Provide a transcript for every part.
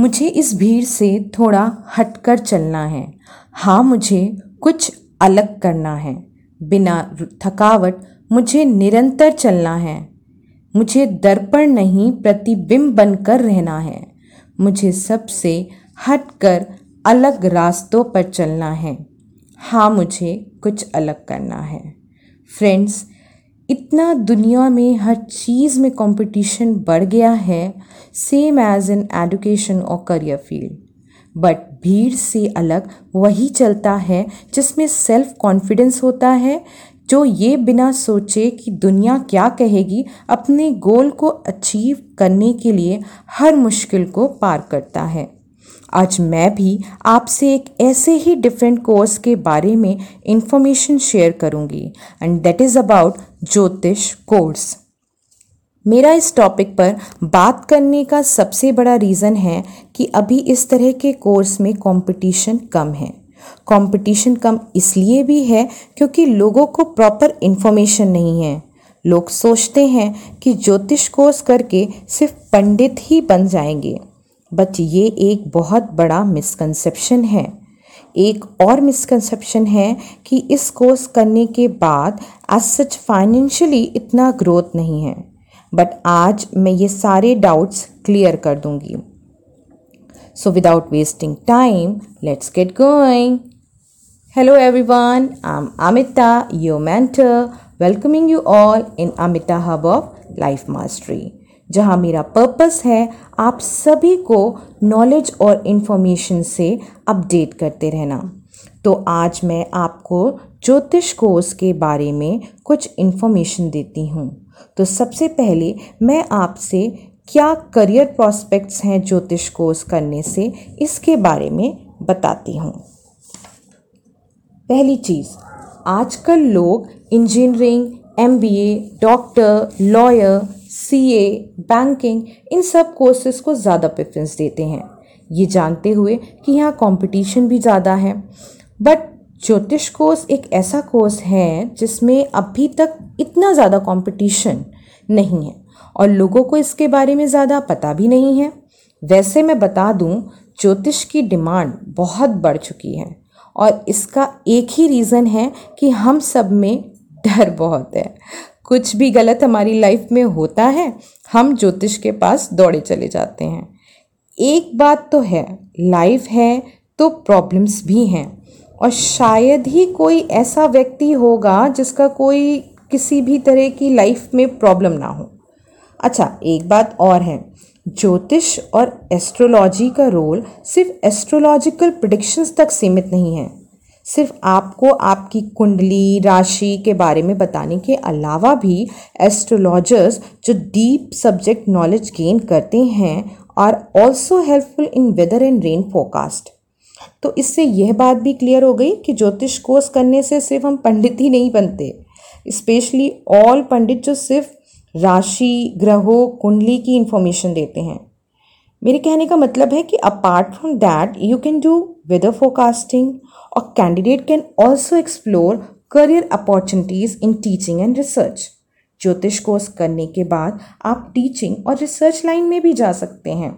मुझे इस भीड़ से थोड़ा हटकर चलना है। हाँ मुझे कुछ अलग करना है। बिना थकावट मुझे निरंतर चलना है। मुझे दर्पण नहीं, प्रतिबिंब बनकर रहना है। मुझे सबसे हटकर अलग रास्तों पर चलना है। हाँ मुझे कुछ अलग करना है। फ्रेंड्स इतना दुनिया में हर चीज़ में कंपटीशन बढ़ गया है सेम एज इन एडुकेशन और करियर फ़ील्ड बट भीड़ से अलग वही चलता है जिसमें सेल्फ कॉन्फिडेंस होता है, जो ये बिना सोचे कि दुनिया क्या कहेगी, अपने गोल को अचीव करने के लिए हर मुश्किल को पार करता है। आज मैं भी आपसे एक ऐसे ही डिफरेंट कोर्स के बारे में इंफॉर्मेशन शेयर करूँगी एंड दैट इज़ अबाउट ज्योतिष कोर्स मेरा इस टॉपिक पर बात करने का सबसे बड़ा रीज़न है कि अभी इस तरह के कोर्स में कंपटीशन कम है। कंपटीशन कम इसलिए भी है क्योंकि लोगों को प्रॉपर इन्फॉर्मेशन नहीं है। लोग सोचते हैं कि ज्योतिष कोर्स करके सिर्फ़ पंडित ही बन जाएँगे। बट ये एक बहुत बड़ा मिसकंसेप्शन है। एक और मिसकंसेप्शन है कि इस कोर्स करने के बाद एज सच फाइनेंशियली इतना ग्रोथ नहीं है। बट आज मैं ये सारे डाउट्स क्लियर कर दूँगी। So without wasting time let's get going hello everyone I am Amita your mentor welcoming you all in Amita hub of life mastery जहाँ मेरा पर्पस है आप सभी को नॉलेज और इन्फॉर्मेशन से अपडेट करते रहना। तो आज मैं आपको ज्योतिष कोर्स के बारे में कुछ इन्फॉर्मेशन देती हूँ। तो सबसे पहले मैं आपसे क्या करियर प्रॉस्पेक्ट्स हैं ज्योतिष कोर्स करने से इसके बारे में बताती हूँ। पहली चीज़ आजकल लोग engineering MBA, doctor lawyer CA banking इन सब कोर्सेज को ज़्यादा प्रेफरेंस देते हैं। ये जानते हुए कि यहाँ कंपटीशन भी ज़्यादा है। बट ज्योतिष कोर्स एक ऐसा कोर्स है जिसमें अभी तक इतना ज़्यादा कंपटीशन नहीं है और लोगों को इसके बारे में ज़्यादा पता भी नहीं है। वैसे मैं बता दूँ, ज्योतिष की डिमांड बहुत बढ़ चुकी है और इसका एक ही रीज़न है कि हम सब में डर बहुत है। कुछ भी गलत हमारी लाइफ में होता है, हम ज्योतिष के पास दौड़े चले जाते हैं। एक बात तो है लाइफ है तो प्रॉब्लम्स भी हैं। और शायद ही कोई ऐसा व्यक्ति होगा जिसका कोई किसी भी तरह की लाइफ में प्रॉब्लम ना हो। अच्छा एक बात और है, ज्योतिष और एस्ट्रोलॉजी का रोल सिर्फ़ एस्ट्रोलॉजिकल प्रिडिक्शंस तक सीमित नहीं है। सिर्फ़ आपको आपकी कुंडली, राशि के बारे में बताने के अलावा भी एस्ट्रोलॉजर्स जो डीप सब्जेक्ट नॉलेज गेन करते हैं are also helpful in weather and rain forecast तो इससे यह बात भी क्लियर हो गई कि ज्योतिष कोर्स करने से सिर्फ़ हम पंडित ही नहीं बनते। स्पेशली ऑल पंडित जो सिर्फ़ राशि, ग्रहों, कुंडली की इंफॉर्मेशन देते हैं। मेरे कहने का मतलब है कि apart from that you can do weather forecasting A candidate can also explore career opportunities in teaching and research. ज्योतिष कोर्स करने के बाद आप टीचिंग और रिसर्च लाइन में भी जा सकते हैं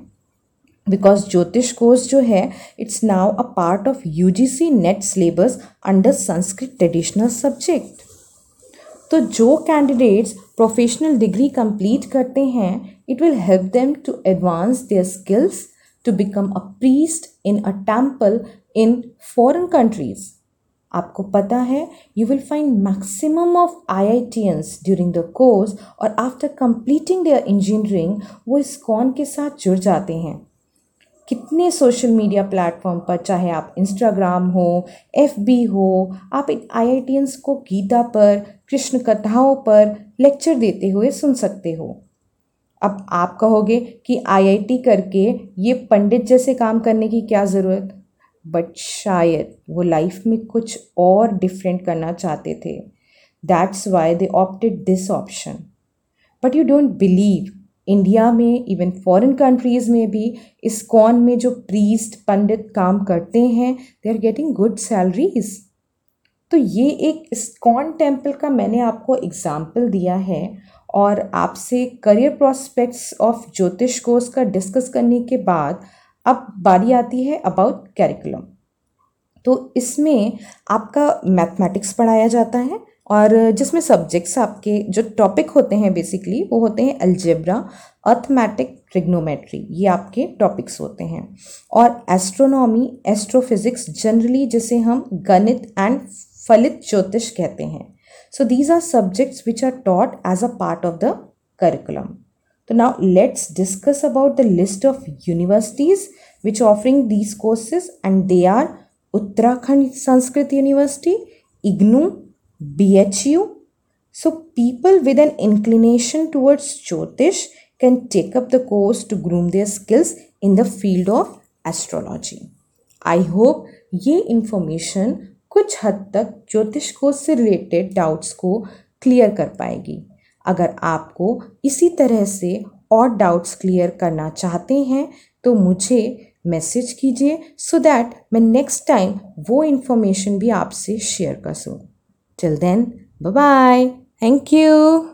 बिकॉज़ ज्योतिष कोर्स जो है it's now a part of U G C NET syllabus under Sanskrit traditional subject तो जो कैंडिडेट्स प्रोफेशनल डिग्री कंप्लीट करते हैं it will help them to advance their skills to become a priest in a temple in foreign countries आपको पता है you will find maximum of IITians during the course और after completing their engineering वो इस cone के साथ जुड़ जाते हैं। कितने सोशल मीडिया प्लेटफॉर्म पर, चाहे आप इंस्टाग्राम हो एफ़ बी हो, आप इन आई आई टी एंस को गीता पर, कृष्ण कथाओं पर लेक्चर देते हुए सुन सकते हो। अब आप कहोगे कि आईआईटी करके ये पंडित जैसे काम करने की क्या ज़रूरत? बट शायद वो लाइफ में कुछ और डिफरेंट करना चाहते थे। That's why they opted this option but you don't believe India में इवन फॉरेन कंट्रीज़ में भी इस कॉन में जो प्रीस्ट पंडित काम करते हैं they are getting good salaries तो ये एक इस्कॉन टेंपल का मैंने आपको एग्ज़ाम्पल दिया है और आपसे career prospects of jyotish course का डिस्कस करने के बाद अब बारी आती है अबाउट कैरिकुलम तो इसमें आपका मैथमेटिक्स पढ़ाया जाता है और जिसमें सब्जेक्ट्स आपके जो टॉपिक होते हैं बेसिकली वो होते हैं अल्जेब्रा अर्थमेटिक ट्रिग्नोमेट्री ये आपके टॉपिक्स होते हैं. और एस्ट्रोनॉमी एस्ट्रोफिजिक्स जनरली जिसे हम गणित एंड फलित ज्योतिष कहते हैं। So these are subjects which are taught as a part of the curriculum तो now let's discuss about the list of universities which offering these courses and they are Uttarakhand Sanskrit university IGNOU B H U so people with an inclination towards jyotish can take up the course to groom their skills in the field of astrology I hope ये information कुछ हद तक ज्योतिष को से related doubts को clear कर पाएगी। अगर आपको इसी तरह से और डाउट्स क्लियर करना चाहते हैं तो मुझे मैसेज कीजिए सो दैट मैं नेक्स्ट टाइम वो इन्फॉर्मेशन भी आपसे शेयर कर सकूँ। Till then bye thank you.